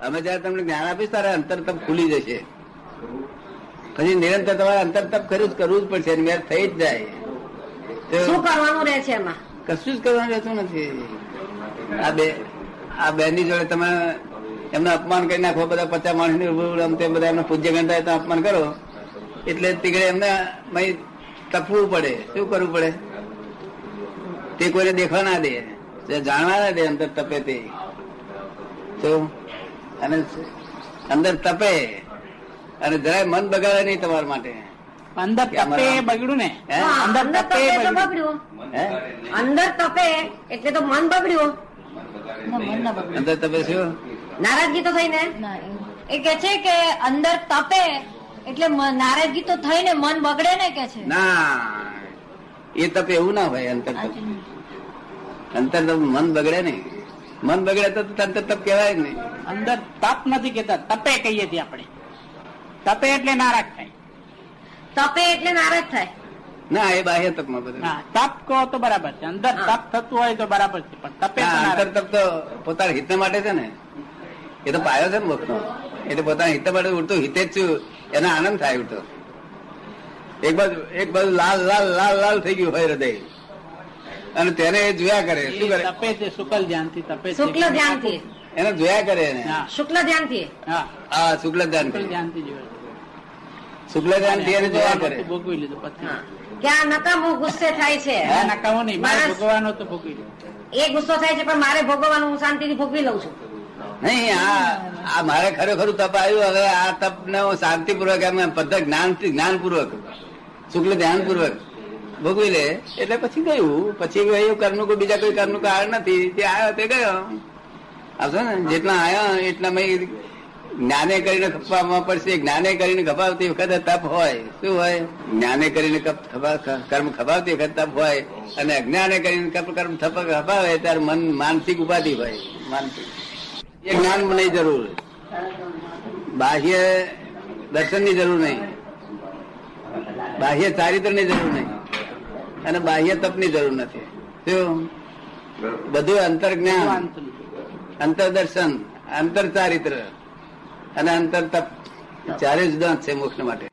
અમે જયારે તમને જ્ઞાન આપીશ ત્યારે અંતર તપ ખુલી જશે. પછી નિરંતર તમારે અંતર તપ કર્યું જ કરવું જ પડશે મેર થઈ જ જાય. શું કરવાનું રહે છે એમાં? કશું જ કરવાનું રહેતું નથી. આ બે આ બેનની જોડે તમે એમને અપમાન કરી નાખો બધા પચાસ માણસની તેમ બધા એમને પૂજ્ય ગણતા તો અપમાન કરો. એટલે તીકડે એમને તપવું પડે. શું કરવું પડે? તે કોઈને દેખવા ના દે. જાણવા ના દે અંતર તપે તે. તો અને અંદર તપે. અને જરાય મન બગાડે નહીં તમારા માટે. અંદર તપે બગડ્યું ને? અંદર તપે બગડ્યું. અંદર તપે એટલે તો મન બગડ્યું. ના, મન ના બગડે. અંદર તપે શું? નારાજગી તો થઈ ને? એ- કે છે કે અંદર તપે એટલે નારાજગી તો થઈને મન બગડે ને કે છે? ના એ તપે એવું ના હોય અંતર તપ. અંતર તપ મન બગડે નહીં. મન બગડે તો તંત્ર તપ કહેવાય નહીં. અંદર તપ નથી કેતા તપે કહીએ છીએ આપણે. તપે એટલે નારાજ થાય. તપે એટલે નારાજ થાય. ના એ બાહ્ય તપમાં બધું. તપ કહો તો બરાબર છે. અંદર તપ થતું હોય તો બરાબર છે પણ તપે તો અંતર તપ તો પોતાના હિત માટે છે ને. એ તો પાયો છે ને મોક્ષનો એટલે પોતાના હિત માટે ઉડતું હિતે જ છું. એનો આનંદ થાય ઉડતો. એક બાજુ એક બાજુ લાલ લાલ લાલ લાલ થઈ ગયું હોય હૃદય. અને તેને એ જોયા કરે. શું કરે? તપે છે શુકલ ધ્યાનથી તપે છે. શુક્લ ધ્યાનથી એને જોયા કરે એને. શુક્લ ધ્યાનથી હા. હા શુક્લ ધ્યાન શુકલ ધ્યાનથી જોયા શુક્લ ધ્યાનથી એને જોયા કરે. ભોગવી લીધું પછી. ક્યાં નકામો ગુસ્સે થાય છે. નકામો નહીં. મારે ભોગવવાનો તો ભોગવી લીધું. એ ગુસ્સો થાય છે પણ મારે ભોગવવાનું હું શાંતિથી ભોગવી લઉં છું. નહીં આ આ મારે ખરેખર તપ આવ્યું. હવે આ તપ ને હું શાંતિપૂર્વક એમ પદ્ધત જ્ઞાન જ્ઞાનપૂર્વક. શુક્લ ધ્યાનપૂર્વક ભોગવી લે એટલે પછી ગયું. પછી કર્મનું કોઈ બીજા કોઈ કર્મનું કારણ નથી. તે આવ્યો, તે ગયો. આવશો ને, જેટલા આવ્યા એટલા મેં જ્ઞાને કરીને ખપાવવા પડશે. જ્ઞાને કરીને ખપાવતી વખતે તપ હોય. શું હોય? જ્ઞાને કરીને કર્મ ખપાવતી વખતે તપ હોય અને અજ્ઞાને કરીને કર્મ થપ- ખપાવે ત્યારે મન માનસિક ઉપાધિ હોય. માનસિક. એ જ્ઞાન નહીં જરૂર. બાહ્ય દર્શનની જરૂર નહીં. બાહ્ય ચારિત્રની જરૂર નહીં. અને બાહ્ય તપની જરૂર નથી. શું? બધું અંતર જ્ઞાન અંતર ચારિત્ર અને અંતર તપ ચારે જુદા છે મોક્ષ માટે.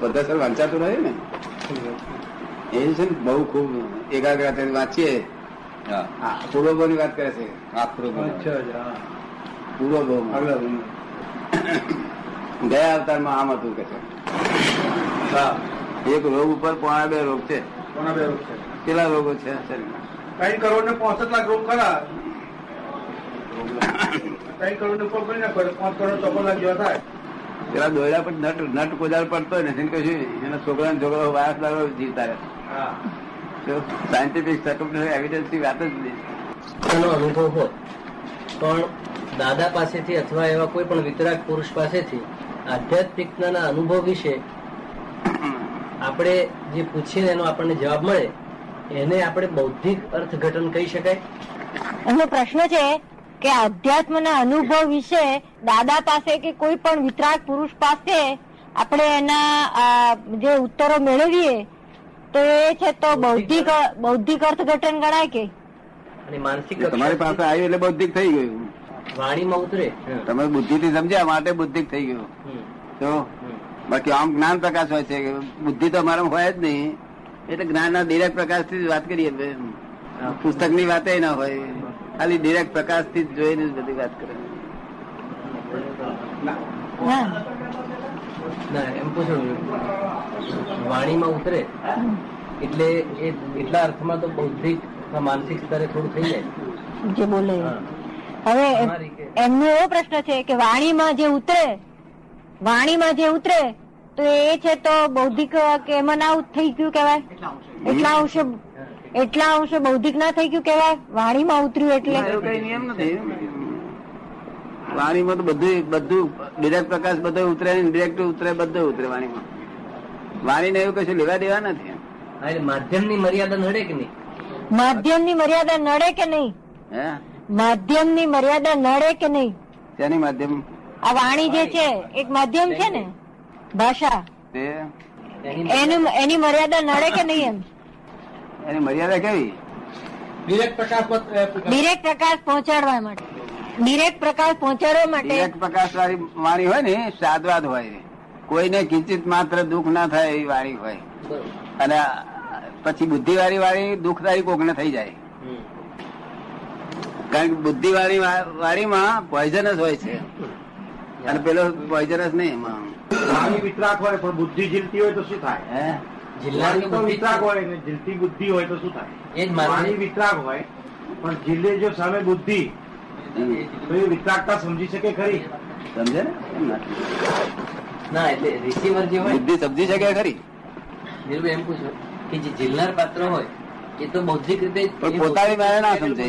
પદ્ધતિ વાંચાતું રહે ને? એ છે ને બહુ ખૂબ એકાગ્રતા વાંચીએ. આ પૂર્વભોની વાત કરે છે. આ પૂર્વભો ગયા અવતારમાં આમ હતું કે છે. એક રોગ ઉપર પોણા બે રોગ છે. પોણા બે રોગ છે. કેટલા રોગો છે ત્રણ કરોડ ને પોસઠ લાખ રોગ ખરા? ત્રણ કરોડ ને ઉપર ના એટલે પાંચ કરોડ ચોપન લાખ જેવા થાય. પેલા દોયડા પર નટ નટ કોદાળ પડતો ને ને કશું એના છોકરા છોકરો વાસ લાગો જીતા રહે. હા. સાયન્ટિફિક સર્કમસ્ટન્સ એવિડન્સની વાત જ નહીં. એનો અનુભવ હોત પણ દાદા પાસેથી અથવા એવા કોઈ પણ વિતરાગ પુરુષ પાસેથી આધ્યાત્મિકતાના અનુભવ વિશે આપણે જે પૂછીએ એનો આપણને જવાબ મળે એને આપણે બૌદ્ધિક અર્થઘટન કહી શકાય. એમનો પ્રશ્ન છે કે અધ્યાત્મના અનુભવ વિશે દાદા પાસે કે કોઈ પણ વિતરાગ પુરુષ પાસે આપણે એના જે ઉત્તરો મેળવીએ તો એ છે તો બૌદ્ધિક બૌદ્ધિક અર્થઘટન ગણાય કે? માનસિક તમારી પાસે આવ્યું એટલે બૌદ્ધિક થઈ ગયું. વાણીમાં ઉતરે. તમે બુદ્ધિ થી સમજ્યા માટે બુદ્ધિક થઈ ગયું. તો. બાકી આમ જ્ઞાન પ્રકાશ હોય છે. બુદ્ધિ તો અમારા હોય જ નહીં. એટલે જ્ઞાનના ડિરેક્ટ પ્રકાશથી વાત કરીએ. પુસ્તકની વાત ના હોય. ખાલી ડિરેક્ટ પ્રકાશથી જોઈને જ બધી વાત કરે. એમ પૂછું વાણીમાં ઉતરે એટલે એ એટલા અર્થમાં તો બૌદ્ધિક માનસિક સ્તરે થોડું થઈ જાય. જે બોલે. હવે એમનો એવો પ્રશ્ન છે કે વાણીમાં જે ઉતરે વાણીમાં જે ઉતરે તો એ છે તો બૌદ્ધિક કે એમાં ના થઈ ગયું કેવાય એટલા અંશે. એટલા અંશે બૌદ્ધિક ના થઈ ગયું કેવાય વાણીમાં ઉતર્યું એટલે? એવું કઈ નિયમ નથી. વાણીમાં તો બધું બધું ડિરેક્ટ પ્રકાશ બધો ઉતરે ડિરેક્ટ ઉતરે બધું ઉતરે વાણીમાં. વાણીને એવું કશું લેવા દેવા નથી માધ્યમની મર્યાદા નડે કે નહીં? માધ્યમની મર્યાદા નડે કે નહીં? માધ્યમની મર્યાદા નડે કે નહીં? તેની માધ્યમ? આ વાણી જે છે એક માધ્યમ છે ને? ભાષા? તે? એની એની મર્યાદા નડે કે નહીં એમ? એની મર્યાદા કેવી? ડિરેક્ટ પ્રકાશ ડિરેક્ટ પ્રકાશ પહોંચાડવા માટે. ડિરેક્ટ પ્રકાશ પહોંચાડવા માટે. તિરક પ્રકાશ વાળી વાણી હોય ને સાદવાદ હોય કોઈને કિંચિત માત્ર દુઃખ ના થાય એવી વાણી હોય. અને પછી બુદ્ધિ વાળી વાળી દુઃખદાયી કોકને થઈ જાય. કારણ કે બુદ્ધિ વાળી વાળીમાં પોઈઝનસ હોય છે. અને પેલો પોઈઝનસ નહીં એમાં. વાણી વિતરાક હોય પણ બુદ્ધિ જીલતી હોય તો શું થાય? હે? જિલ્લાની તો વિતરાક હોય ને જીલતી બુદ્ધિ હોય તો શું થાય? એ જ વાણી વિતરાક હોય પણ ઝીલે જો સામે બુદ્ધિ તો એ વિતરાકતા સમજી શકે ખરી? સમજે ને? ના. એટલે રિસીવર જે હોય બુદ્ધિ સમજી શકે ખરી? નિર્ભય એમ પૂછો કે જે જીલનાર પાત્ર હોય એ તો બૌદ્ધિક રીતે પોતાની મારે ના સમજે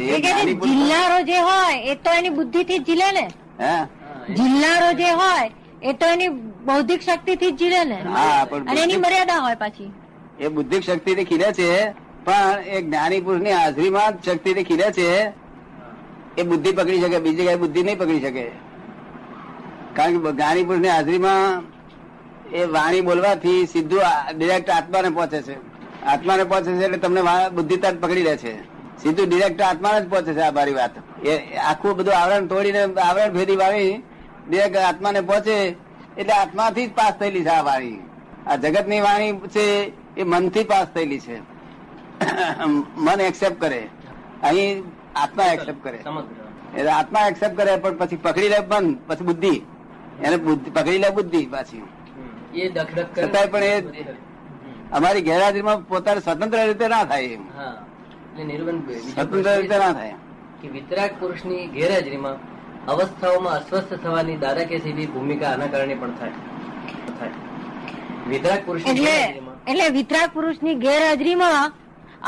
જિલ્લારો જે હોય એ તો એની બુદ્ધિ થી જીલે ને. હા, જિલ્લારો જે હોય એ તો એની બૌદ્ધિક શક્તિ થી જીલે ને? અને એની મર્યાદા હોય પાછી. એ બુદ્ધિક શક્તિથી ખીલે છે પણ એ જ્ઞાની પુરુષની હાજરીમાં શક્તિ થી ખીલે છે. એ બુદ્ધિ પકડી શકે બીજી જગ્યાએ બુદ્ધિ નહીં પકડી શકે. કારણ કે જ્ઞાની પુરુષની હાજરીમાં એ વાણી બોલવાથી સીધું ડિરેક્ટ આત્માને પહોંચે છે. આત્માને પહોંચે છે એટલે તમને બુદ્ધિ તરત પકડી લે છે. સીધું ડિરેક્ટ આત્માને જ પહોંચે છે આ મારી વાત. એ આખું બધું આવરણ તોડીને આવરણ ભેદી વાળી ડિરેક્ટ આત્માને પહોંચે એટલે આત્માથી જ પાસ થયેલી છે આ વાણી. આ જગતની વાણી છે એ મનથી પાસ થયેલી છે. મન એક્સેપ્ટ કરે. અહીં આત્મા એક્સેપ્ટ કરે. એટલે આત્મા એક્સેપ્ટ કરે પણ પછી પકડી લે મન પછી બુદ્ધિ. એને બુદ્ધિ પકડી લે બુદ્ધિ પાછી. એ છતાંય પણ એ- અમારી ગેરહાજરીમાં પોતાને સ્વતંત્ર રીતે ના થાય એમ. સ્વતંત્ર રીતે ના થાય. કે વિતરાગ પુરુષની ગેરહાજરીમાં અવસ્થાઓમાં અસ્વસ્થ થવાની દાદા કે સીધી ભૂમિકા આના કારણે પણ થાય. થાય. વિતરાગ પુરુષ એટલે એટલે વિતરાગ પુરુષની ગેરહાજરીમાં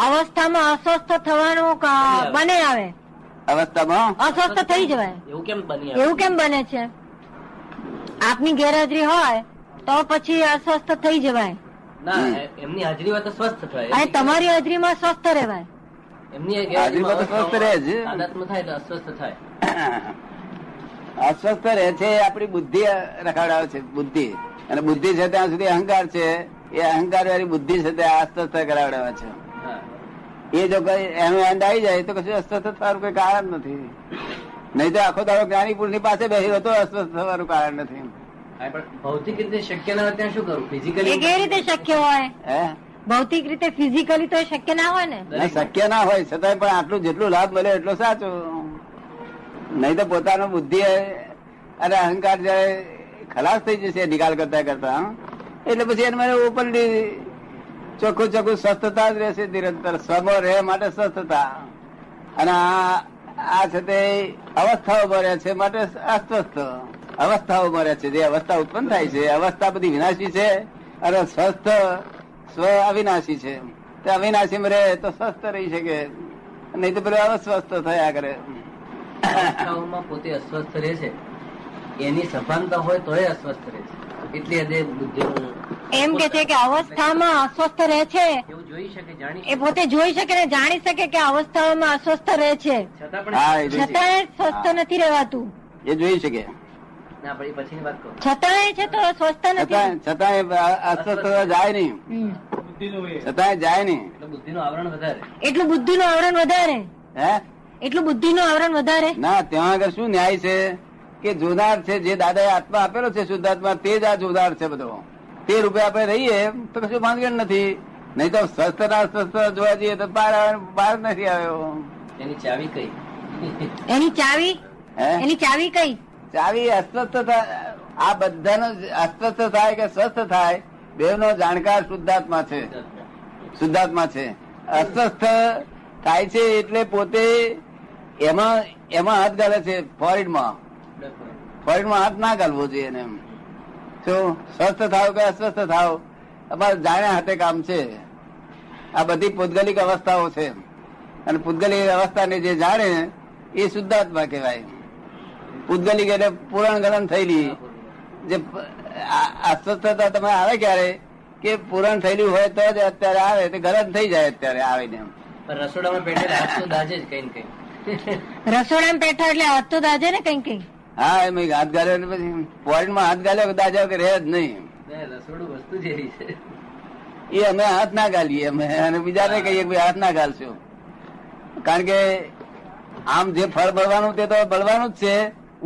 અવસ્થામાં અસ્વસ્થ થવાનું બને આવે. અવસ્થામાં? અસ્વસ્થ થઈ જવાય. એવું કેમ બને એવું કેમ બને છે? આપની ગેરહાજરી હોય તો પછી અસ્વસ્થ થઈ જવાય. ના એમની હાજરી હોય તો સ્વસ્થ થાય. અને તમારી હાજરીમાં સ્વસ્થ રહેવાય. એમની હાજરીમાં તો સ્વસ્થ રહે છે તાદાત્મ્ય થાય તો અસ્વસ્થ થાય. અસ્વસ્થ રહે છે એ આપણી બુદ્ધિ રખાડાવે છે બુદ્ધિ. અને બુદ્ધિ છે ત્યાં સુધી અહંકાર છે એ અહંકાર વાળી બુદ્ધિ છે તે અસ્વસ્થ કરાવડાવે છે. એ જો કઈ એનો એન્ડ આવી જાય તો કશું અસ્વસ્થ થવાનું કોઈ કારણ નથી. નહીં તો આખો દાડો જ્ઞાની પુરુષની પાસે બેસી રહ્યો તો અસ્વસ્થ થવાનું કારણ નથી ભૌતિક રીતે શક્ય ના હોય ત્યાં શું કરવું? ફિઝિકલી કેવી રીતે શક્ય હોય? હે? ભૌતિક રીતે ફિઝિકલી તો શક્ય ના હોય ને? શક્ય ના હોય છતાંય પણ આટલું જેટલું લાભ મળે એટલો સાચો. નહીં તો પોતાનો બુદ્ધિ અને અહંકાર જયારે ખલાસ થઈ જશે નિકાલ કરતા કરતા એટલે પછી એને મને ઓપનલી ચોખ્ખું ચોખ્ખું સ્વસ્થતા જ રહેશે નિરંતર સ્વમો રહે માટે સ્વસ્થતા. અને આ આ છે તે અવસ્થાઓ મરે છે માટે અસ્વસ્થ. અવસ્થાઓ મરે છે, જે અવસ્થા ઉત્પન્ન થાય છે, અવસ્થા બધી વિનાશી છે અને સ્વસ્થ, સ્વ અવિનાશી છે. તે અવિનાશી રહે તો સ્વસ્થ રહી શકે. નહીં તો પેલું અસ્વસ્થ થયા કરે. અવસ્થાઓમાં પોતે અસ્વસ્થ રહે છે. એની સભાનતા હોય તોય અસ્વસ્થ રહે છે. એટલી હદે બુદ્ધિનું એમ કે છે કે અવસ્થામાં અસ્વસ્થ રહે છે. એવું જોઈ શકે જાણી એ પોતે જોઈ શકે ને જાણી શકે કે અવસ્થાઓમાં અસ્વસ્થ રહે છે. છતાં પણ એ છતાંય સ્વસ્થ નથી રહેવાતું. એ જોઈ શકે. ના છતાંય છે તો સ્વસ્થ નથી. છતાં છતાંય અસ્વસ્થ જાય નહીં. છતાંય જાય નહીં. એટલું બુદ્ધિનું આવરણ વધારે. એટલું બુદ્ધિનું આવરણ વધારે. હે? એટલું બુદ્ધિનું આવરણ વધારે? ના ત્યાં આગળ શું ન્યાય છે? કે જોનાર છે જે દાદાએ આત્મા આપેલો છે શુદ્ધાત્મા તે જ આ જોનાર છે બધો. તે રૂપે આપણે રહીએ તો કશું ભાનગડ નથી. નહીં તો સ્વસ્થ ના સ્વસ્થ જોવા જઈએ તો બહાર બહાર નથી આવ્યો. એની ચાવી કઈ? એની ચાવી? એની ચાવી કઈ? ચાવી અસ્વસ્થ થાય આ બધાનો અસ્વસ્થ થાય કે સ્વસ્થ થાય બેવનો જાણકાર શુદ્ધાત્મા છે. શુદ્ધાત્મા છે. અસ્વસ્થ થાય છે એટલે પોતે એમાં એમાં હાથ ગાલે છે ફોરિડમાં ફોરિડમાં હાથ ના ગાલવો જોઈએ એને. શું સ્વસ્થ થાવ કે અસ્વસ્થ થાવ અમારે જાણ્યા હાથે કામ છે. આ બધી પૂતગલિક અવસ્થાઓ છે. અને પૂતગલિક અવસ્થાને જે જાણે, એ શુદ્ધાત્મા કહેવાય. પૂતગલિક એટલે પૂરણ ગલન થયેલી. જે અસ્વસ્થતા તમે આવે ક્યારે? કે પૂરણ થયેલું હોય તો જ અત્યારે આવે, તો ગલન થઈ જાય અત્યારે આવીને. રસોડામાં પેટેલ દાજે કઈ કઈ. રસોડામાં બેઠા એટલે હાથ તો દાજે ને કઈ કઈ હા એમ હાથ ગાલ્યો પછી ફોરેનમાં હાથ ગાલ્યો દાજા કે રહે જ નહીં. રસોડું વસ્તુ જેવી છે. એ અમે હાથ ના ગાલીએ અમે અને બીજાને કહીએ કે હાથ ના ગાલશો. કારણ કે આમ જે ફળ મળવાનું તે તો મળવાનું જ છે.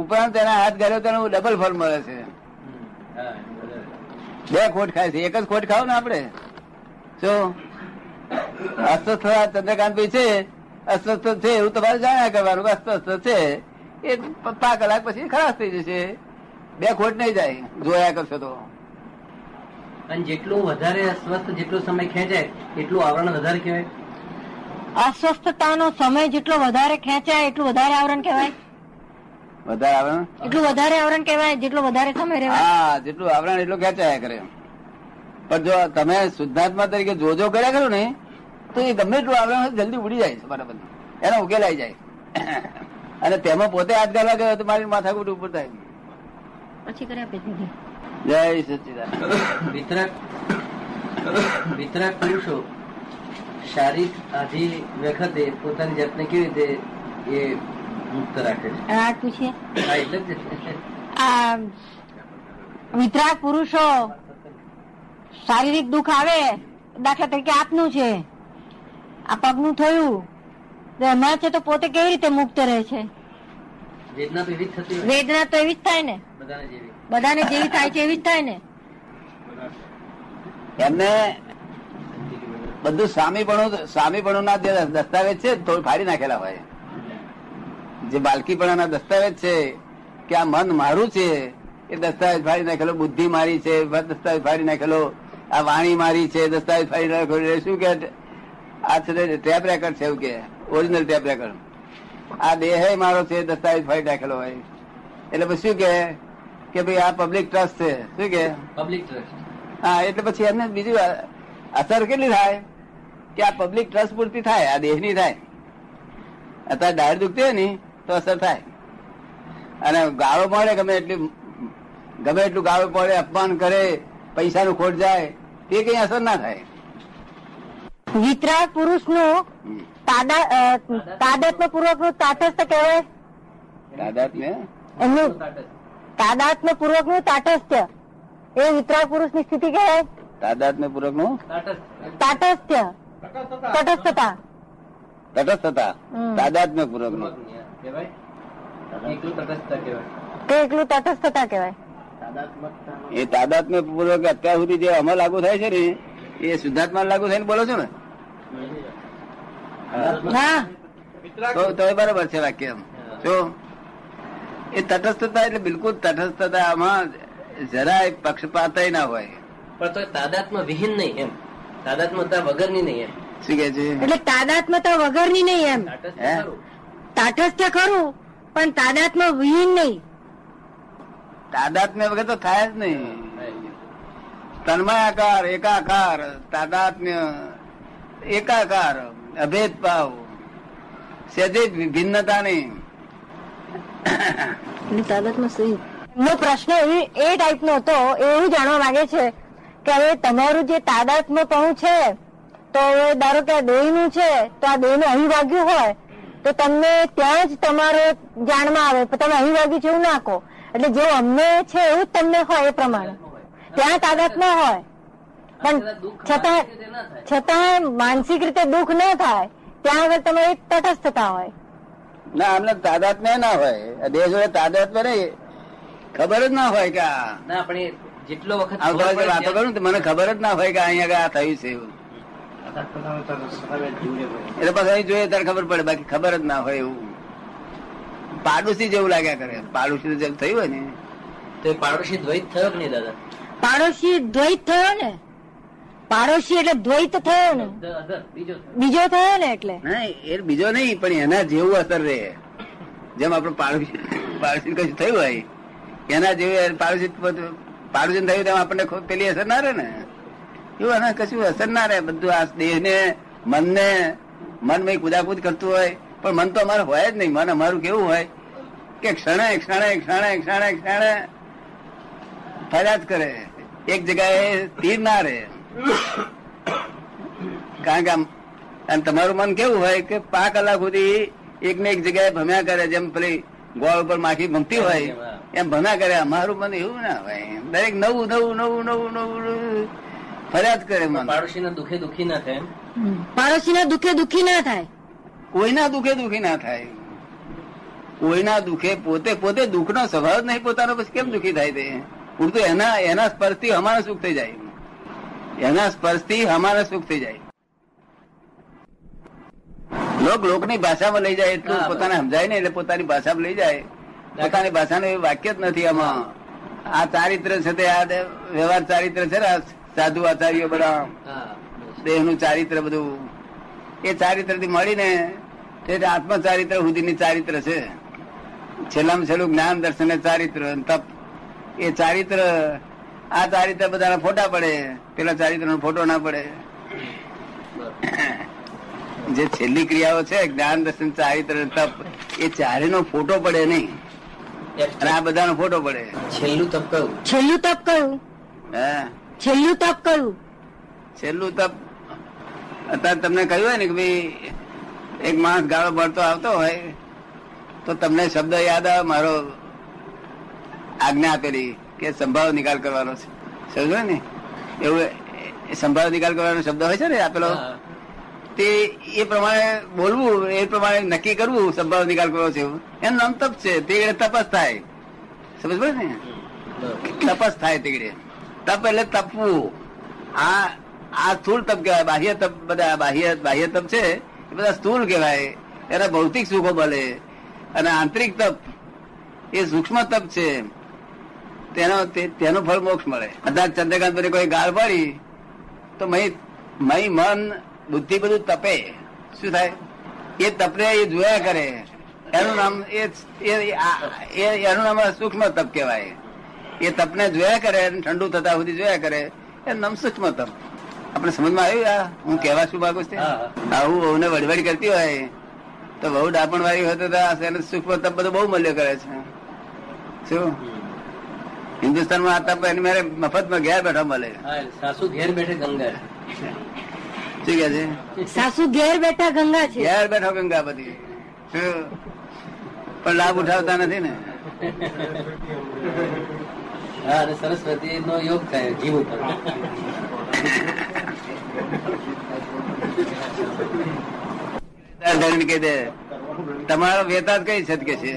ઉપરાંત તેના હાથ ગાળ્યો તેનું ડબલ ફળ મળે છે. બે ખોટ ખાય છે. એક જ ખોટ ખાવ ને આપડે શું અસ્વસ્થ ચંદ્રકાંત ભાઈ છે. અસ્વસ્થ છે એવું તમારે જાણ્યા કરવાનું અસ્વસ્થ છે. એ પાંચ કલાક પછી ખરાબ થઈ જશે. બે ખોટ નહીં જાય. જોયા કરશો તો. અને જેટલું વધારે અસ્વસ્થ જેટલો સમય ખેંચાય એટલું આવરણ વધારે કહેવાય. અસ્વસ્થતાનો સમય જેટલો વધારે ખેંચાય એટલું વધારે આવરણ કહેવાય. વધારે આવરણ? એટલું વધારે આવરણ કહેવાય જેટલો વધારે સમય રહેવાય. હા જેટલું આવરણ એટલું ખેંચાયા કરે. પણ જો તમે શુદ્ધાત્મા તરીકે જોજો કર્યા કરો ને તો એ ગમે એટલું આવે જલ્દી ઉડી જાય છે બરાબર એનો ઉકેલાઈ જાય. અને તેમાં પોતે હાથ ગાલા ગયો તો મારી માથાકૂટ ઉપર થાય. પછી કરી આપે દીદી જય સચિદાન વિતરાક વિતરાક પુરુષો શારીરિક આધી વખતે પોતાની જાતને કેવી રીતે એ મુક્ત રાખે છે? આ પૂછીએ એટલે જ આ વિતરાગ પુરુષો શારીરિક દુઃખ આવે દાખલા તરીકે આપનું છે. આ પગનું થયું. હમણાં એમાં છે તો પોતે કેવી રીતે મુક્ત રહે છે? વેદના તો એવી જ થતી વેદના તો એવી જ થાય ને? બધાને જેવી. થાય છે એવી જ થાય ને? એમને બધું સામીપણું સામીપણું ના જે દસ્તાવેજ છે થોડું ફાડી નાખેલા હોય. જે બાલકીપણાના દસ્તાવેજ છે કે આ મન મારું છે એ દસ્તાવેજ ફાડી નાખેલો બુદ્ધિ મારી છે દસ્તાવેજ ફાડી નાખેલો આ વાણી મારી છે દસ્તાવેજ ફાડી નાખેલો શું કે આ છે ટેપ રેકર્ડ છે એવું કે ઓરિજિનલ ટેપ રેકર્ડ આ દેહ મારો છે દસ્તાવેજ ફાડી રાખેલો હોય. એટલે પછી શું કે કે ભાઈ આ પબ્લિક ટ્રસ્ટ છે. શું કે? પબ્લિક ટ્રસ્ટ હા એટલે પછી એમને બીજું અસર કેટલી થાય? કે આ પબ્લિક ટ્રસ્ટ પૂરતી થાય આ દેહની થાય. અત્યારે ડાયર દુખતી હોય ને તો અસર થાય. અને ગાળો પડે ગમે એટલી ગમે એટલું ગાળો પડે અપમાન કરે પૈસાનું ખોટ જાય તે કઈ અસર ના થાય. વિતરાગ પુરુષનું તાદા તાદાત્મ્ય પૂર્વકનું તાટસ્થ કહેવાય? તાદાત્મ્ય? એમનું તાદાત્મ્ય પૂર્વકનું તાટસ્થ્ય એ વિતરાગ પુરુષની સ્થિતિ કહેવાય? તાદાત્મ્ય પૂર્વકનું તાટસ્થ્ય તટસ્થતા. તટસ્થતા. તાદાત્મ્ય. પૂર્વકનું એકલું તટસ્થતા કહેવાય. કહેવાય એ તાદાત્મ્ય પૂર્વક અત્યાર સુધી જે અમલ લાગુ થાય છે ને એ શુદ્ધાત્મા લાગુ થઈને બોલો છો ને? તો બરોબર છે વાક્ય જો એ તટસ્થતા એટલે બિલકુલ તટસ્થતા આમાં જરાય પક્ષપાત ના હોય. પણ તો તાદાત્મ વિહીન નહીં એમ. તાદાત્મતા વગરની નહીં એમ. શું કે છે? એટલે તાદાત્મતા વગરની નહીં એમ. તાટસ્થ ખરું. તાટસ્થ્ય ખરું પણ તાદાત્મ્ય વિહીન નહીં. તાદાત્મ્ય વગર તો થાય જ નહીં. તન્મયાકાર એકાકાર તાદાત્મ્ય એકાકાર અભેદ ભાવ ભિન્નતા નહીં એમનો પ્રશ્ન એ એ ટાઈપનો હતો એવું જાણવા માંગે છે કે હવે તમારું જે તાદાત્મ્ય પણ છે, તો હવે ધારો કે આ દેહનું છે, તો આ દેહને અહીં વાગ્યું હોય, તો તમને ત્યાં જ તમારે જાણમાં આવે તમે અહીં વાગ્યું છે એવું નાખો એટલે જે અમને છે એવું જ તમને હોય એ પ્રમાણે. ત્યાં તાદાત્મ્ય હોય. પણ છતાં છતાં માનસિક રીતે દુઃખ ન થાય ત્યાં આગળ તમે એક તટસ્થતા હોય. ના અમને તાદાત્મ્ય ના હોય. દેશ હોય તાદાત્મ્ય નહીં. ખબર જ ના હોય કે ના પણ જેટલો વખત વાતો કરું મને ખબર જ ના હોય કે અહીંયા આ થયું છે એવું. એટલે પછી અહીં જોઈએ ત્યારે ખબર પડે. બાકી ખબર જ ના હોય એવું. પાડોશી જેવું લાગ્યા કરે. પાડોશી જેવું થયું હોય ને. તો એ પાડોશી દ્વૈત થયો કે નહીં દાદા? પાડોશી દ્વૈત થયો ને. પાડોશી એટલે દ્વૈત થયો ને? The બીજો થયો. ને એટલે? એ બીજો નહીં પણ એના જેવું અસર રહે. જેમ આપણે પાડોશી પાડોશી કશું થયું હોય એના જેવું પાડોશી પાડોશી થયું તેમ આપણને પેલી અસર ના રહે ને. એવું એના કશું અસર ના રહે. બધું આ દેહને મનને મનમાં કુદાકુદ કરતું હોય પણ મન તો અમારે હોય જ નહીં. મન અમારું કેવું હોય કે ક્ષણે ક્ષણે ક્ષણે ક્ષણે ક્ષણે ફર્યા જ કરે. એક જગ્યાએ સ્થિર ના રહે. કારણ કે આમ અને તમારું મન કેવું હોય કે પાંચ કલાક સુધી એક ને એક જગ્યાએ ભમ્યા કરે જેમ પેલી ગોળ ઉપર માખી ભમતી હોય એમ ભમ્યા કરે. અમારું મન એવું ના હોય. દરેક નવું નવું નવું નવું નવું ફરિયાદ કરે મન. પાડોશીના દુઃખે દુઃખી ના થાય પાડોશી ના દુઃખે દુઃખી ના થાય. કોઈના દુઃખે દુખી ના થાય. કોઈના દુખે પોતે પોતે દુઃખનો સ્વભાવ જ નહીં પોતાનો પછી કેમ દુખી થાય તે? ઉડતું એના એના સ્પર્શથી અમારા સુખ થઈ જાય. એના સ્પર્શથી અમારા સુખ થઈ જાય. લોક લોકની ભાષામાં લઈ જાય એટલું પોતાને સમજાય ને એટલે પોતાની ભાષામાં લઈ જાય. પોતાની ભાષાનું વાક્ય જ નથી આમાં. આ ચારિત્ર છે તે આ વ્યવહાર ચારિત્ર છે ને સાધુ આચાર્ય બધા દેહનું ચારિત્ર બધું. એ ચારિત્રથી મળીને તે આત્મ ચારિત્ર સુધીની ચારિત્ર છે. છેલ્લામાં છેલ્લું જ્ઞાન દર્શન ચારિત્ર અને તપ. એ ચારિત્ર આ ચારિત્ર બધાના ફોટા પડે. પેલા ચારિત્ર નો ફોટો ના પડે. જે છેલ્લી ક્રિયાઓ છે જ્ઞાન દર્શન ચારિત્ર તપ એ ચારે નો ફોટો પડે નહીં. અને આ બધાનો ફોટો પડે. છેલ્લું તપ કયું? છેલ્લું તપ કયું? હા? છેલ્લું તપ કયું? છેલ્લું તપ અત્યારે તમને કહ્યું હોય ને કે ભાઈ એક માણસ ગાળો ભરતો આવતો હોય તો તમને શબ્દ યાદ આવે મારો આજ્ઞા આપેલી. કે સંભાવ નિકાલ કરવાનો છે. સમજો ને? એવું સંભાવ નિકાલ કરવાનો શબ્દ હોય છે ને આપેલો તે એ પ્રમાણે બોલવું એ પ્રમાણે નક્કી કરવું સંભાવ નિકાલ કરવો છે એવું. એનું નામ તપ છે. તે તપસ થાય. સમજ પડે ને? તપસ થાય તે તપ એટલે તપવું. આ આ સ્થૂળ તપ કહેવાય. બાહ્ય તપ બધા બાહ્ય બાહ્ય તપ છે. એ બધા સ્થૂળ કહેવાય. એના ભૌતિક સુખો મળે. અને આંતરિક તપ એ સૂક્ષ્મ તપ છે. તેનો તે- તેનું ફળ મોક્ષ મળે. અત્યારે ચંદ્રકાંત પર કોઈ ગાળ પડી તો મહી મન બુદ્ધિ બધું તપે. શું થાય? એ તપને એ જોયા કરે. એનું નામ એ એ- એ- એનું નામ સૂક્ષ્મ તપ કહેવાય. એ તપને જોયા કરે ઠંડુ થતા સુધી જોયા કરે એનું નામ સૂક્ષ્મ તપ. આપણે સમજમાં આવ્યું આ? હું કહેવા શું માંગુ છું. આવું વહુને વડવડ કરતી હોય તો વહુ ડાપણ વાળી હોય તો સૂક્ષ્મ તપ બધું બહુ મૂલ્ય કરે છે. શું? હિન્દુસ્તાનમાં માં તપ એની મારે મફતમાં ઘેર બેઠા મળે. સાસુ ઘેર બેઠે ગંગા શું કે છે? સાસુ ઘેર બેઠા ગંગા છે. ઘેર બેઠો ગંગા બધી પણ લાભ ઉઠાવતા નથી ને. હા અને સરસ્વતી નો યોગ થાય જીવ ઉપર. કહી દે. તમારો વેતા કઈ છે? કે છે?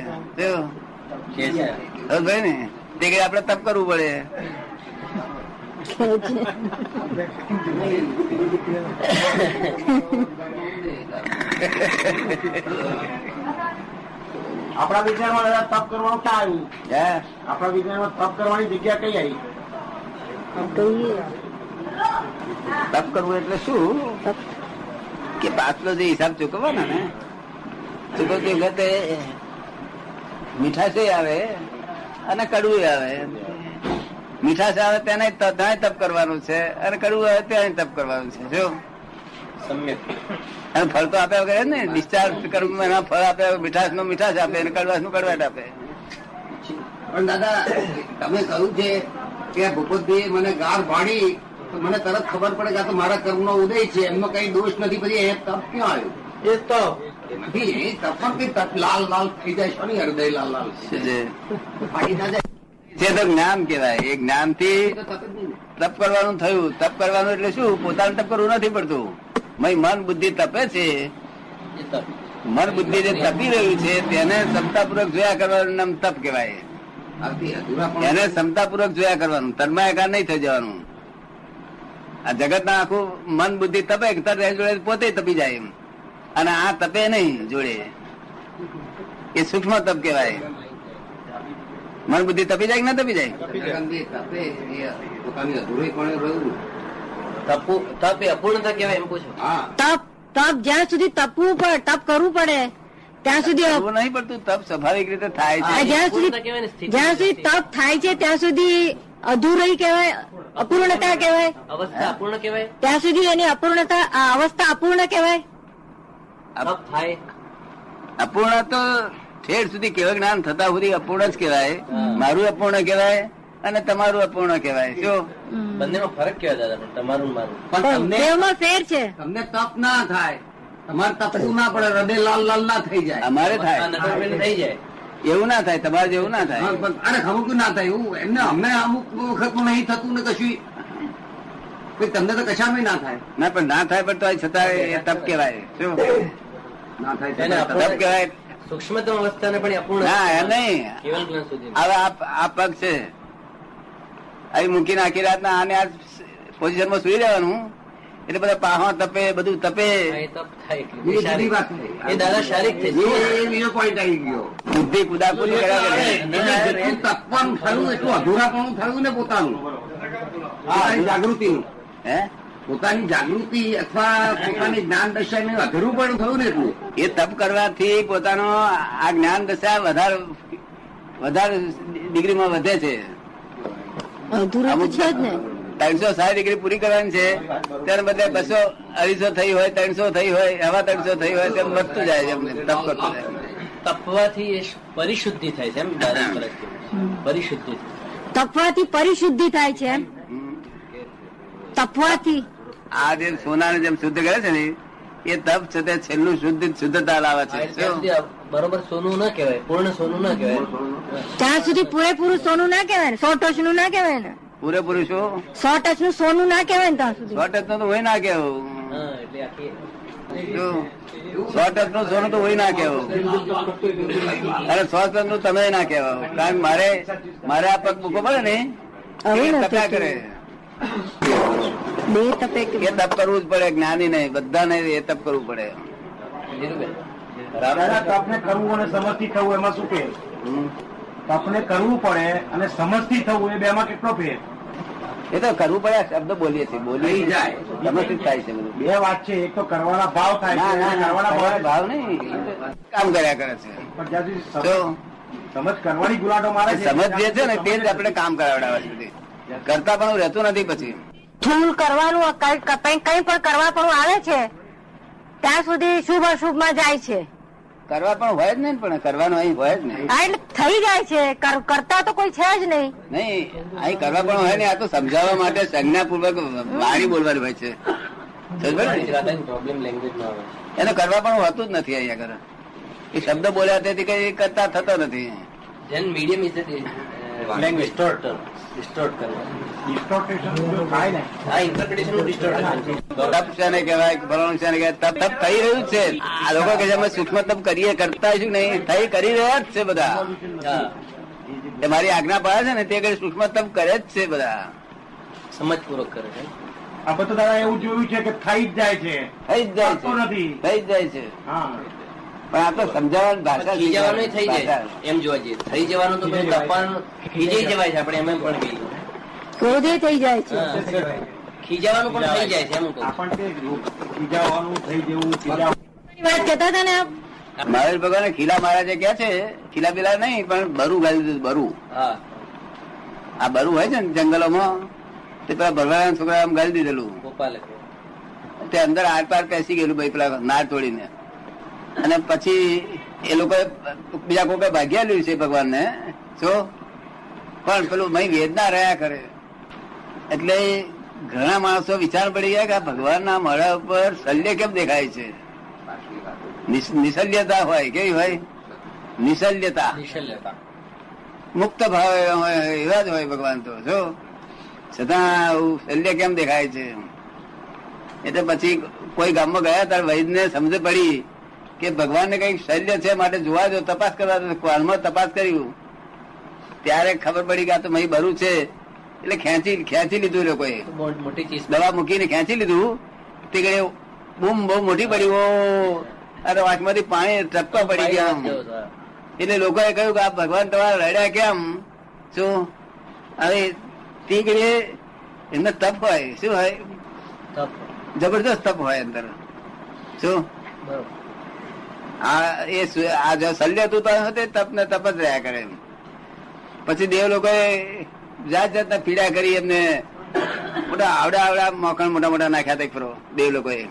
ભાઈ ને? તે આપણે તપ કરવું પડે. આપણા વિજ્ઞાનમાં દાદા તપ કરવાનું ક્યાં આવ્યું હે? આપણા વિજ્ઞાનમાં તપ કરવાની જગ્યા કઈ આવી? તપ કરવું એટલે શું? કે પાછલો જે હિસાબ ચૂકવવાનો ને? ચૂકવતી વખતે મીઠાશે આવે. અને કડવું આવે. મીઠાશ આવે તેને ત્યાં તપ કરવાનું છે. અને કડવું આવે ત્યાં તપ કરવાનું છે. જો. સમ્યક. અને ફળ તો આપ્યા વગર ને ડિસ્ચાર્જ કરવું એના ફળ આપ્યા વગર મીઠાશનું મીઠાશ આપે અને કડવાશનું કડવાટ આપે. પણ દાદા તમે કહ્યું છે કે ભૂપતભાઈ મને ગાર ભાડી તો મને તરત ખબર પડે કે આ તો મારા કર્મનો ઉદય છે. એમનો કઈ દોષ નથી. પછી એ તપ ક્યાં આવ્યું? એ તો એ નથી એ તપ પણ કઈ તપ લાલ લાલ થઈ જાય છે હૃદય લાલ લાલ. શું છે? તો જ્ઞાન કહેવાય એ જ્ઞાનથી તપ કરવાનું થયું. તપ કરવાનું એટલે શું? પોતાનું તપ કરવું નથી પડતું. મય મન બુદ્ધિ તપે છે. મન બુદ્ધિ જે તપી રહ્યું છે તેને ક્ષમતાપૂર્વક જોયા કરવાનું નામ તપ કહેવાય. એને ક્ષમતાપૂર્વક જોયા કરવાનું. તન્માયાકાર નહીં થઈ જવાનું. આ જગત ના આખું મન બુદ્ધિ તપે તર પોતે તપી જાય એમ. અને આ તપે નહીં જોડે. એ સૂક્ષ્મ તપ કહેવાય. મન બુદ્ધિ તપી જાય કે ના તપી જાય? તપે એ પોતાની અધૂરી પણ રહ્યું. તપુ તપ એ અપૂર્ણતા કહેવાય એમ પૂછો હા. તપ તપ જ્યાં સુધી તપવું પડે તપ કરવું પડે ત્યાં સુધી નહીં પડતું તપ સ્વાભાવિક રીતે થાય આ છે. જ્યાં સુધી કહેવાય ને સ્થિતિ. જ્યાં સુધી તપ થાય છે ત્યાં સુધી અધૂરી કહેવાય અપૂર્ણતા કહેવાય. અવસ્થા અપૂર્ણ કહેવાય. ત્યાં સુધી એની અપૂર્ણતા આ અવસ્થા અપૂર્ણ કહેવાય. અપૂર્ણ તો ઠેર સુધી કેવા જ્ઞાન થતા સુધી અપૂર્ણ જ કહેવાય. મારું અપૂર્ણ કહેવાય અને તમારું અપૂર્ણ કહેવાય. શું બંનેમાં ફરક કેવા દાદા પણ તમારું મારું. પણ તમને ફેર છે. તમને તપ ના થાય. તમારે તપવું ના પડે? હૃદય લાલ લાલ ના થઈ જાય. અમારે થાય. થઈ જાય. એવું ના થાય તમારે જેવું ના થાય. પણ અરે અમુક ના થાય એવું. એમને અમને અમુક વખત નહીં થતું ને કશું. તમને તો કશામાં ના થાય. ના પણ ના થાય પણ તો છતાં તપ કહેવાય. શું ના થાય સૂક્ષ્મતમ અવસ્થાને પણ અપૂર્ણ ના નહીં. કેવલ જ્ઞાન સુધી હવે આ આ પગ છે. અહીં મૂકીને આખી રાતના આને આ પોઝિશનમાં સુઈ રહેવાનું. એટલે બધા પાહો તપે બધું તપે. એ દાદા શારીરિક થઈ એ બીજો પોઈન્ટ આવી ગયો. બુદ્ધિ કુદાકુદી કર્યા કરે એટલે જેટલું તપવાનું થયું એટલું અધૂરાપણું થયું ને પોતાનું. પોતાની જાગૃતિનું. હે? પોતાની જાગૃતિ અથવા પોતાની જ્ઞાન દશાને અઘરું પણ થયું ને એટલું? એ તપ કરવાથી પોતાનો આ જ્ઞાન દશા વધારે વધારે ડિગ્રીમાં વધે છે. ત્રણસો સાત ડિગ્રી પૂરી કરવાની છે. ત્યારે બધા બસો અઢીસો થઈ હોય ત્રણસો થઈ હોય હવા ત્રણસો થઈ હોય તેમ વધતું જાય છે એમને તપ કરતું જાય તપવાથી એ પરિશુદ્ધિ થાય છે એમ પરિશુદ્ધિ તપવાથી પરિશુદ્ધિ થાય છે એમ. તપવાથી આ જે સોનાને જેમ શુદ્ધ કરે છે ને એ તપ છે તે છેલ્લું શુદ્ધ શુદ્ધતા લાવે છે. બરોબર સોનું ના કહેવાય પૂર્ણ સોનું ના કહેવાય. ત્યાં સુધી પૂરેપૂરું સોનું ના કહેવાય ને સો ટચનું ના કહેવાય ને. પૂરેપૂરું શું? સો ટચનું સોનું ના કહેવાય ને ત્યાં સુધી. સો ટચ તો હોય ના શું? સો ટચનું સોનું તો હોય ના કેવું અરે સો ટચનું તમે ના કહેવાય કારણ મારે મારે આ પગ મૂકવો પડે ને તપ્યા કરે. બે તપે કે એ તપ કરવું જ પડે જ્ઞાની નહીં બધાને એ તપ કરવું પડે. તપને કરવું અને સમજથી થવું એમાં શું ફેર? તપને કરવું પડે અને સમજથી થવું એ બેમાં કેટલો ફેર? એ તો કરવું પડે શબ્દ બોલીએ છીએ બોલી જાય. સમજથી થાય છે બધું. બે વાત છે એક તો કરવાના ભાવ થાય છે કરવાના ભાવ ભાવ નહીં. કામ કર્યા કરે છે. પણ જ્યાં સુધી સમજ કરવાની ગુલાટો મારે સમજ જે છે ને તે જ આપણે કામ કરાવડાવે છે કરતા પણ રહેતું નથી પછી. સ્થૂલ કરવાનું કઈ પણ કરવા પણ આવે છે ત્યાં સુધી શુભ અશુભમાં જાય છે. કરવા પણ હોય જ નહીં પણ કરવાનું અહીં હોય જ નહીં. એટલે થઈ જાય છે. કરતા તો કોઈ છે જ નહીં. નહીં અહીં કરવા પણ હોય ને આ તો સમજાવવા માટે સંજ્ઞાપૂર્વક વાણી બોલવાની હોય છે. એને કરવા પણ હોતું જ નથી અહીંયા આગળ. એ શબ્દ બોલ્યા તેથી કઈ કરતા થતો નથી જેન મીડિયમ ઇઝ લેંગ્વેજ ડિસ્ટોર્ટ કરવા કહેવાય ફલાણું કહેવાય? તપ તપ થઈ રહ્યું છે. આ લોકો કે અમે સૂક્ષ્મ તપ કરીએ કરતા શું નહીં? થઈ કરી રહ્યા જ છે બધા. એ મારી આજ્ઞા પાડે છે ને તે કઈ સૂક્ષ્મ તપ કરે જ છે બધા. સમજપૂર્વક કરે છે. આ બધું દાદા એવું જોયું છે કે થઈ જ જાય છે. થઈ જ જાય છે. થઈ જ જાય છે. હા. પણ આ તો સમજાવવાની ભાષા ખીજાવાનું થઈ જાય એમ જોવા જઈએ. થઈ જવાનું તો પછી તપવાનું ખીજાઈ જવાય. છે આપણે એમ એમ પણ કહીએ. ક્રોધે થઈ જાય છે. ખીજાવાનું પણ થઈ જાય છે એમ ખીજાવાનું થઈ જવું વાત કહેતા હતા ને આપ? મહાવીર ભગવાન ખીલા મહારાજે કે છે ખીલા બિલા નહીં પણ બરુ ગાલી દીધું બરું. હા. આ બરુ હોય છે ને જંગલોમાં તે પેલા ભરવાના છોકરા આમ ગાલી દીધેલું. ગોપાલે તે અંદર આર પાર પેસી ગયેલું ભાઈ પેલા નાર તોડીને. અને પછી એ લોકો બીજા કોઈ ભાગ્યા લીધું છે ભગવાનને? શું પણ પેલું મય વેદના રહ્યા કરે. એટલે ઘણા માણસો વિચાર પડી ગયા કે ભગવાનના મળા ઉપર શલ્ય કેમ દેખાય છે? નિશલ્યતા હોય કેવી હોય? નિશલ્યતા. મુક્ત ભાવ એવા હોય એવા જ હોય ભગવાન તો જો? છતાં શલ્ય કેમ દેખાય છે? એટલે પછી કોઈ ગામમાં ગયા ત્યારે વૈદને સમજ પડી કે ભગવાનને કઈ શલ્ય છે માટે જોવા જો તપાસ કરવા હાલમાં તપાસ કર્યું ત્યારે ખબર પડી કે આ તો મહી બરું છે. એટલે ખેંચી ખેંચી લીધું લોકોએ. બહુ મોટી ચીજ દવા મૂકીને ખેંચી લીધું. તે ઘડે બૂમ બહુ મોટી પડી. ઓ અરે વાંચમાંથી પાણી ટપકા પડી ગયા એટલે લોકોએ કહ્યું કે આ ભગવાન તમારા રડ્યા કેમ? શું? હવે તે ઘડીએ એમને તપ હોય. શું હોય? તપ. જબરદસ્ત તપ હોય અંદર. શું? બરોબર. આ એ આ જો શલ્ય તો તે તપ ને તપ જ રહ્યા કરે પછી દેવ લોકોએ જાત જાતના પીડા કરી એમને મોટા આવડા આવડા મોકણ મોટા મોટા નાખ્યા હતા ફરો, દેવ લોકોએ.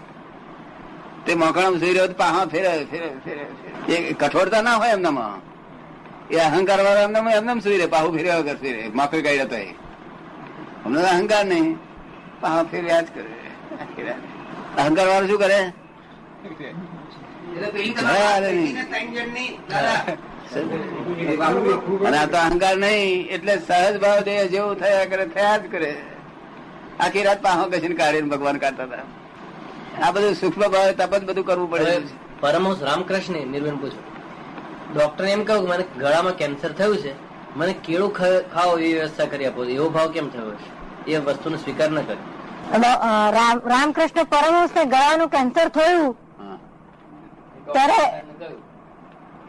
તે મોકણ સુઈ રહ્યો તો પાહા ફેરે ફેરે ફેરે. એ કઠોરતા ના હોય એમનામાં. એ અહંકાર વાળા એમનામાં એમને સુઈ રહે, પાહુ ફેર્યા વગર સુઈ રહે મોકળ કાઢ્યો તો અમને અહંકાર નહીં. પાહા ફેર્યા જ કરે. અહંકાર વાળો શું કરે? અને આ તો અહંકાર નહીં એટલે સહજ ભાવ દેહ જેવું થયા કરે થયા જ કરે. આખી રાત પાહો કશીને કાઢીને ભગવાન કાઢતા હતા. આ બધું સૂક્ષ્મ ભાવ તપ જ બધું કરવું પડે. પરમહંસ રામકૃષ્ણ નિર્વેણ પૂછો. ડોક્ટર એમ કહ્યું કે મને ગળામાં કેન્સર થયું છે મને કેળું ખાવ ખાઓ એવી વ્યવસ્થા કરી આપો એવો ભાવ કેમ થયો એ વસ્તુનો સ્વીકાર ન કર્યો રામ રામકૃષ્ણ પરમહંસ ને ગળાનું કેન્સર થયું. ત્યારે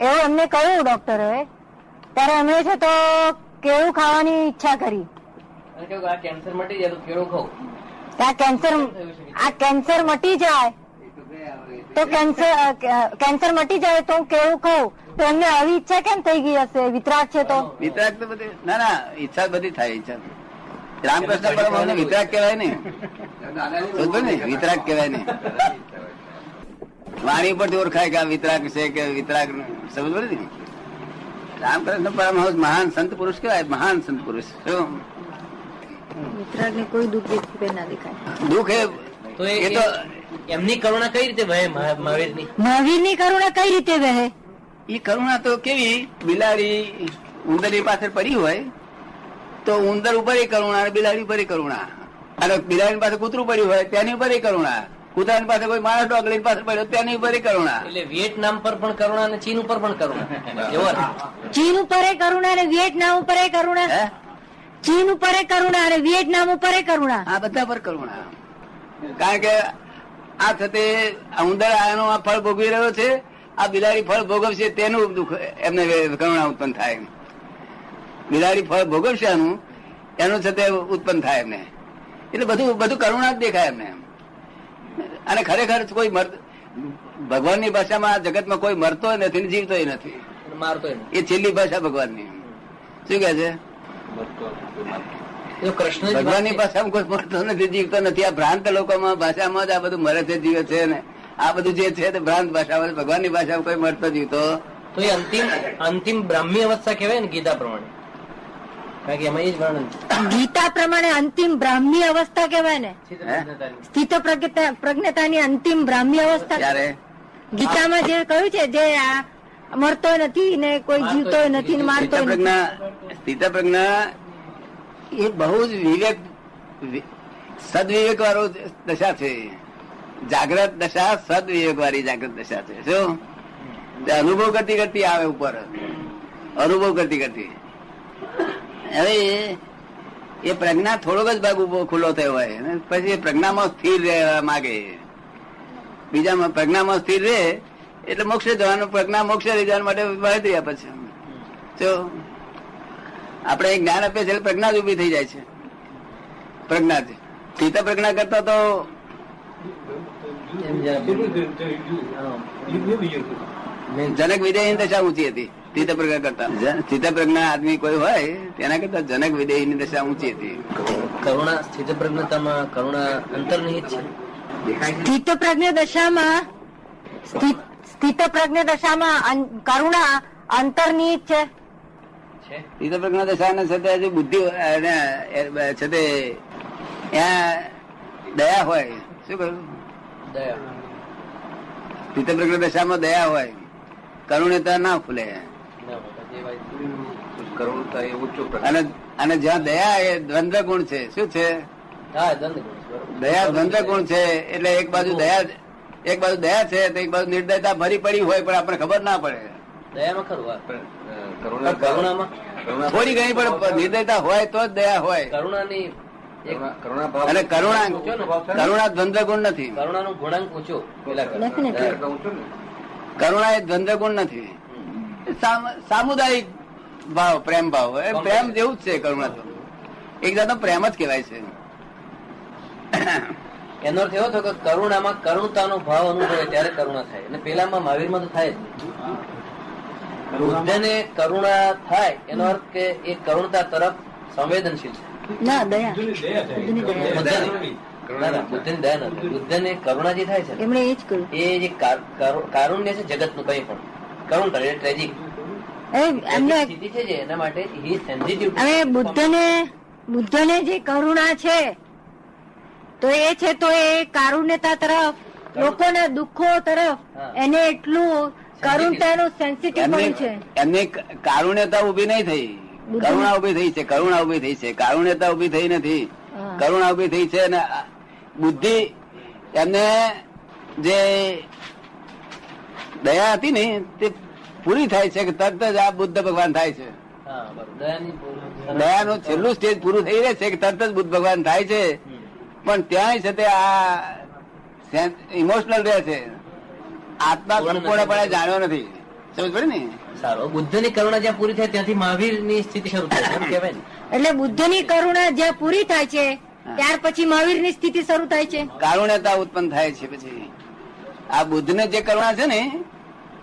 એવું એમને કહ્યું ડોક્ટરે ત્યારે એમણે છે તો કેળું ખાવાની ઈચ્છા કરી. કેન્સર મટી જાય તો કેળું આ કેન્સર આ કેન્સર મટી જાય. તો કેન્સર કેન્સર મટી જાય તો હું કેવું કહું તો એમને આવી ઈચ્છા કેમ થઈ ગઈ હશે? વિતરાગ છે તો? વિતરાગ તો બધી ના ના ઈચ્છા બધી થાય ઈચ્છા. રામકૃષ્ણ પરમહંસને વિતરાગ કહેવાય ને. વિતરાક ને? વિતરાગ કહેવાય ને. વાણી પરથી ઓળખાય કે આ વિતરાગ છે કે વિતરાગ સમજ પડે ને રામકૃષ્ણ પરમહંસ મહાન સંત પુરુષ કહેવાય મહાન સંત પુરુષ. શું? કોઈ દુઃખ ના દેખાય. દુઃખ એ તો એ એ તો એમની કરુણા કઈ રીતે વહે મહા- મહાવીરની? ની કરુણા કઈ રીતે વહે? એ કરુણા તો કેવી? બિલાડી ઉંદરની પાછળ પડી હોય તો ઉંદર ઉપર એ કરુણા અને બિલાડી ઉપર એ કરુણા. અને બિલાડી પાસે કૂતરું પડ્યું હોય તેની ઉપર એ કરુણા. કૂતરાની પાસે કોઈ માણસ ડોગલી પાસે પડ્યો તેની ઉપર કરુણા. એટલે વિયેટનામ પર પણ કરુણા અને ચીન ઉપર પણ કરુણા. એવો ચીન ઉપર એ કરુણા અને વિયેટનામ ઉપર એ કરુણા ચીન ઉપર એ કરુણા અને વિયેટનામ ઉપર એ કરુણા. આ બધા પર કરુણા. કારણ કે આ થતે ઉંદર આનો આ ફળ ભોગવી રહ્યો છે આ બિલાડી ફળ ભોગવશે તેનું દુઃખ એમને કરુણા ઉત્પન્ન થાય બિલાડી ફળ ભોગવશે આનું એનું છે તે ઉત્પન્ન થાય એમને. એટલે બધું બધું કરુણા જ દેખાય એમને અને ખરેખર કોઈ ભગવાનની ભાષામાં આ જગતમાં કોઈ મરતો નથી ને જીવતોય નથી. મારતો એ છેલ્લી ભાષા ભગવાનની. શું કે છે? કૃષ્ણ ભગવાનની ભાષામાં કોઈ મરતો નથી જીવતો નથી. આ ભ્રાંત લોકોમાં ભાષામાં જ આ બધું મરે છે જીવે છે ને. આ બધું જે છે તે ભ્રાંત ભાષામાં ભગવાનની ભાષામાં કોઈ મરતો જીવતો તો એ અંતિમ અંતિમ બ્રાહ્મી અવસ્થા કહેવાય ને ગીતા પ્રમાણે. કારણ કે એમાં એ જ વર્ણન ગીતા પ્રમાણે અંતિમ બ્રાહ્મી અવસ્થા કહેવાય ને? સ્થિત પ્રજ્ઞતા- પ્રજ્ઞતાની અંતિમ બ્રાહ્મી અવસ્થા. ત્યારે ગીતામાં જે કહ્યું છે જે આ મરતો નથી ને કોઈ જીવતો નથી. ને મારતો નથી. સ્થિત પ્રજ્ઞા એ બહુ જ વિવેક સદવિવેક વાળો દશા છે. જાગ્રત દશા સદવિવેક વાળી જાગ્રત દશા છે. શું? અનુભવ કરતી કરતી આવે ઉપર. અનુભવ કરતી કરતી. હવે એ પ્રજ્ઞા થોડોક જ ભાગ ઊભો ખુલ્લો થયો હોય પછી એ પ્રજ્ઞામાં સ્થિર રહેવા માંગે બીજામાં પ્રજ્ઞામાં સ્થિર રહે એટલે મોક્ષ જવાનું પ્રજ્ઞા મોક્ષ લઈ જવા માટે બહાર રહ્યા પછી જો આપણે જ્ઞાન આપીએ છીએ પ્રજ્ઞા જ ઊભી થઈ જાય છે પ્રજ્ઞા જ ચિત્ત પ્રજ્ઞા કરતા તો જનક વિજય દશા ઊંચી હતી ચિત્ત પ્રજ્ઞા કરતા. ચિત્ત પ્રજ્ઞા આદમી કોઈ હોય તેના કરતા જનક વિદેયની દશા ઊંચી હતી. કરુણા ચિત્ત પ્રજ્ઞતામાં કરુણા અંતર્નિહિત છે. સ્થિત પ્રજ્ઞ દશામાં સ્થિત પ્રજ્ઞ દશામાં કરુણા અંતર્નિહિત છે. છે? ચિત્ત પ્રજ્ઞા દશા ને છે હજુ બુદ્ધિ એને, છે તે ત્યાં દયા હોય. શું કહ્યું? દયા. ચિત્ત પ્રજ્ઞા દશામાં દયા હોય. કરુણતા ના ખુલે ના કરુણતા એ ઉચ્ચ અને અને જ્યાં દયા એ દ્વંદ્વ ગુણ છે શું છે. દયા દ્વંદ્વ ગુણ છે એટલે એક બાજુ દયા એક બાજુ દયા છે તો એક બાજુ નિર્દયતા ભરી પડી હોય પણ આપણે ખબર ના પડે. દયામાં ખરું કરુણા કરુણામાં? કરુણા થોડી ઘણી પણ નિર્દયતા હોય તો જ દયા હોય. કરુણાની કરુણા- કરુણા ભાવ અને કરુણા? કરુણા દ્વંદ્વ ગુણ નથી. કરુણાનો ગુણાંક ઊંચો કરુણા. એ દ્વંદ્વ ગુણ નથી સામ- સામુદાયિક ભાવ પ્રેમ ભાવ એ પ્રેમ જેવું જ છે કરુણા તો એક જાતનો પ્રેમ જ કહેવાય છે. એનો અર્થ એવો થયો કે કરુણામાં કરુણતાનો ભાવ અનુભવે ત્યારે કરુણા થાય. અને પેલામાં મહાવીરમાં તો થાય જ બુદ્ધને કરુણા થાય એનો અર્થ કે એ કરુણતા તરફ સંવેદનશીલ છે. ના દયા. બુદ્ધની નથી બુદ્ધને કરુણા જે થાય. છે. એમણે એ જ એ કારુણ્ય છે જગતનું કંઈ પણ. કરુણ કરે ટ્રેજિક હવે બુદ્ધને બુદ્ધને જે કરુણા છે તો એ છે તો એ કારુણ્યતા તરફ લોકોના દુઃખો તરફ એને એટલું કરુણતાનું સેન્સિટિવ છે. એમને કારુણ્યતા ઊભી નહીં થઈ. કરુણા ઊભી થઈ છે કરુણા ઊભી થઈ છે. કારુણ્યતા ઊભી થઈ નથી. કરુણા ઊભી થઈ છે અને બુદ્ધિ એમને જે દયા હતી ને તે પૂરી થાય છે કે તરત જ આ બુદ્ધ ભગવાન થાય છે. હા બરોબર. દયાની છેલ્લું સ્ટેજ પૂરું થઈ રહે છે કે તરત જ બુદ્ધ ભગવાન થાય છે. પણ ત્યાં છે તે આ ઇમોશનલ રહે છે. આત્મા સંપૂર્ણપણે જાણ્યો નથી. સમજ પડે ને? સારો. બુદ્ધની કરુણા જ્યાં પૂરી થાય ત્યાંથી મહાવીરની સ્થિતિ શરૂ થાય એટલે બુદ્ધ ને. કરુણા જ્યાં પૂરી થાય છે ત્યાર પછી મહાવીરની સ્થિતિ શરૂ થાય છે. કારુણ્યતા ઉત્પન્ન થાય છે પછી. આ બુદ્ધ ને જે કરુણા છે ને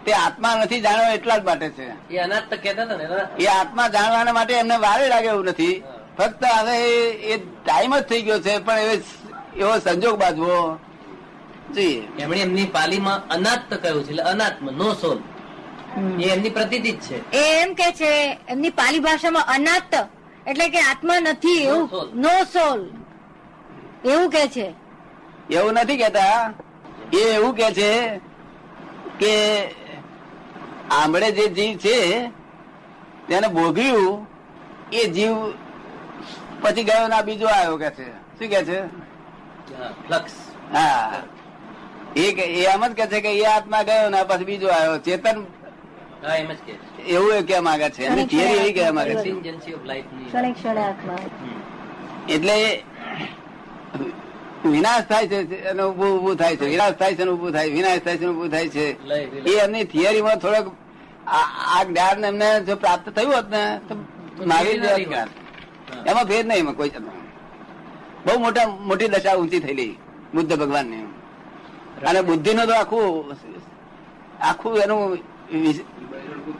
તે આત્મા નથી જાણ્યો એટલા જ માટે છે. એ અનાજ તો કહેતા હતા ને એ આત્મા જાણવાના માટે એમને વારે લાગે એવું નથી. ફક્ત હવે એ- ટાઈમ જ થઈ ગયો છે પણ એવો એવો સંજોગ બાજવો. જોઈએ એમણે એમની પાલીમાં અનાથ કહ્યું છે એટલે અનાત્મ નો સોલ એ એમની પ્રતિતિ જ છે. એ એમ કે છે એમની પાલી ભાષામાં અનાત્ત એટલે કે આત્મા નથી એવું નો સોલ એવું કે છે. એવું નથી કેતા એ એવું કે છે કે આંબળે જે જીવ છે તેને ભોગ્યું એ જીવ પછી ગયો ના બીજો આવ્યો કે છે. શું કે છે? હા, ફ્લક્સ. હા. એ કે- એમ જ કે છે કે એ આત્મા ગયો ના પછી બીજો આવ્યો. ચેતન કે એવું એ કહેવા માંગે છે. એની થિયરી એવી કહેવા માંગે છે. એટલે વિનાશ થાય છે અને ઉભું ઉભું થાય છે. વિનાશ થાય છે અને ઉભું થાય વિનાશ થાય છે અને ઉભું થાય છે. એ એમની થિયરીમાં થોડોક આ જ્ઞાન એમને જો પ્રાપ્ત થયું હોત ને તો મહાવીર એમાં ભેદ નહીં એમાં કોઈ બહુ મોટા મોટી દશા ઊંચી થયેલી બુદ્ધ ભગવાનની. અને બુદ્ધિનો તો આખું આખું એનું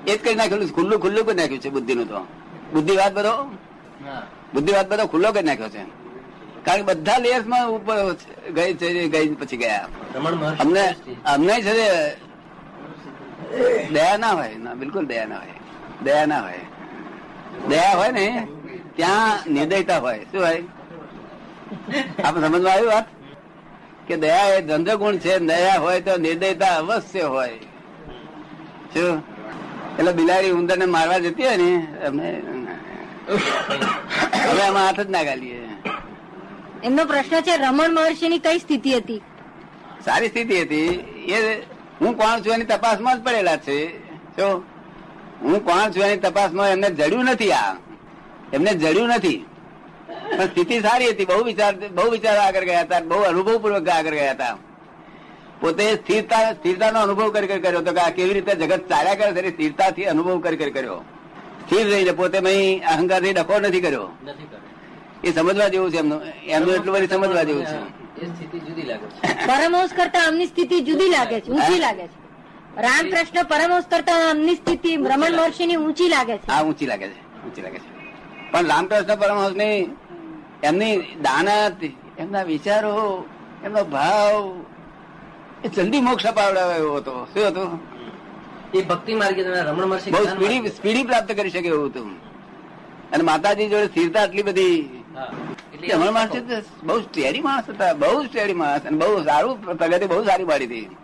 એ જ કરી નાખેલું ખુલ્લું ખુલ્લું કરી નાખ્યું છે બુદ્ધિ નું તો બુદ્ધિવાદ બધો બુદ્ધિ બુદ્ધિવાદ બધો ખુલ્લો કરી નાખ્યો છે. કારણ કે બધા લેયર્સમાં ઉપર ગઈ ગઈ પછી ગયા. અમને અમને છે દયા ના હોય. ના બિલકુલ દયા ના હોય. દયા ના હોય. દયા હોય ને ત્યાં નિર્દયતા હોય. શું હોય? આપણે સમજમાં આવ્યું વાત? કે દયા એ ધંધો ગુણ છે. દયા હોય તો નિર્દયતા અવશ્ય હોય. શું? એટલે બિલાડી ઉંદર ને મારવા જતી હોય ને અમે હવે આમાં હાથ જ ના ગાલીએ. એમનો પ્રશ્ન છે રમણ મહર્ષિની કઈ સ્થિતિ હતી? સારી સ્થિતિ હતી. એ હું કોણ છું એની તપાસમાં જ પડેલા છે. જો, હું કોણ છું એની તપાસમાં એમને જડ્યું નથી આ. એમને જડ્યું નથી. પણ સ્થિતિ સારી હતી. બહુ વિચાર બહુ વિચાર આગળ ગયા હતા. બહુ અનુભવપૂર્વક આગળ ગયા હતા. પોતે સ્થિરતા, સ્થિરતાનો અનુભવ કરી કરી કર્યો હતો કે આ કેવી રીતે જગત ચાલ્યા કરે છે? સ્થિરતાથી અનુભવ કરી કરી કર્યો. સ્થિર રહીને પોતે અહીં અહંકારથી ડખો નથી કર્યો. નથી કરે એ સમજવા જેવું છે એમનું. એમનું એટલું બધું સમજવા જેવું છે. એ સ્થિતિ જુદી લાગે છે. પરમહંસ કરતા આમની સ્થિતિ જુદી લાગે છે ઊંચી લાગે છે. રામકૃષ્ણ પરમહંસ કરતા આમની સ્થિતિ રમણ મહર્ષિની ઊંચી લાગે છે. હા ઊંચી લાગે છે ઊંચી લાગે છે. પણ રામકૃષ્ણ પરમહંસની એમની દાનત એમના વિચારો એમનો ભાવ એ જલ્દી મોક્ષ અપાવડાવે એવો હતો. શું હતું? એ ભક્તિ માર્ગે તમે રમણ મહર્ષિ બહુ સ્પીડી સ્પીડી પ્રાપ્ત કરી શકે એવું હતું. અને માતાજી જોડે સ્થિરતા આટલી બધી હમણાં માણસ બહુ સ્ટેરી માણસ હતા બહુ સ્ટેરી માણસ અને બહુ સારું પ્રગતિ બહુ સારી પાડી હતી.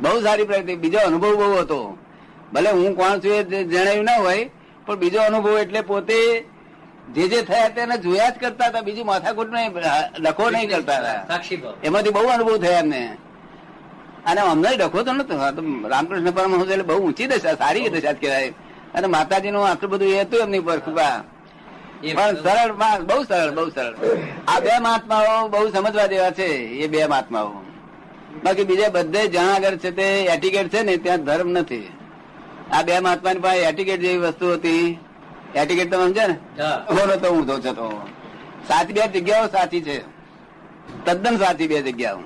બહુ સારી પ્રગતિ. બીજો અનુભવ બહુ હતો. ભલે હું કોણ છું એ જણાયું ના હોય પણ બીજો અનુભવ એટલે પોતે જે જે થયા તેને જોયા જ કરતા હતા. બીજું માથાકૂટ નહીં ડખો નહીં કરતા હતા. એમાંથી બહુ અનુભવ થયા એમને. અને અમને ડખો તો નતો રામકૃષ્ણ પરમહંસ એટલે બહુ ઊંચી દશા સારી દશા કહેવાય. અને માતાજીનું આટલું બધું એ હતું એમની પર કૃપા. પણ સરળ માર્ગ બહુ સરળ બહુ સરળ. આ બે મહાત્માઓ બહુ સમજવા જેવા છે એ બે મહાત્માઓ. બાકી બીજા બધે આગળ છે તે એટિકેટ છે ને ત્યાં ધર્મ નથી. આ બે મહાત્માની પાસે એટીકેટ જેવી વસ્તુ હતી. એટિકેટ તમે સમજે ને? બોલો તો હું તો છે તો. સાચી બે જગ્યાઓ સાચી છે. તદ્દન સાચી બે જગ્યાઓ.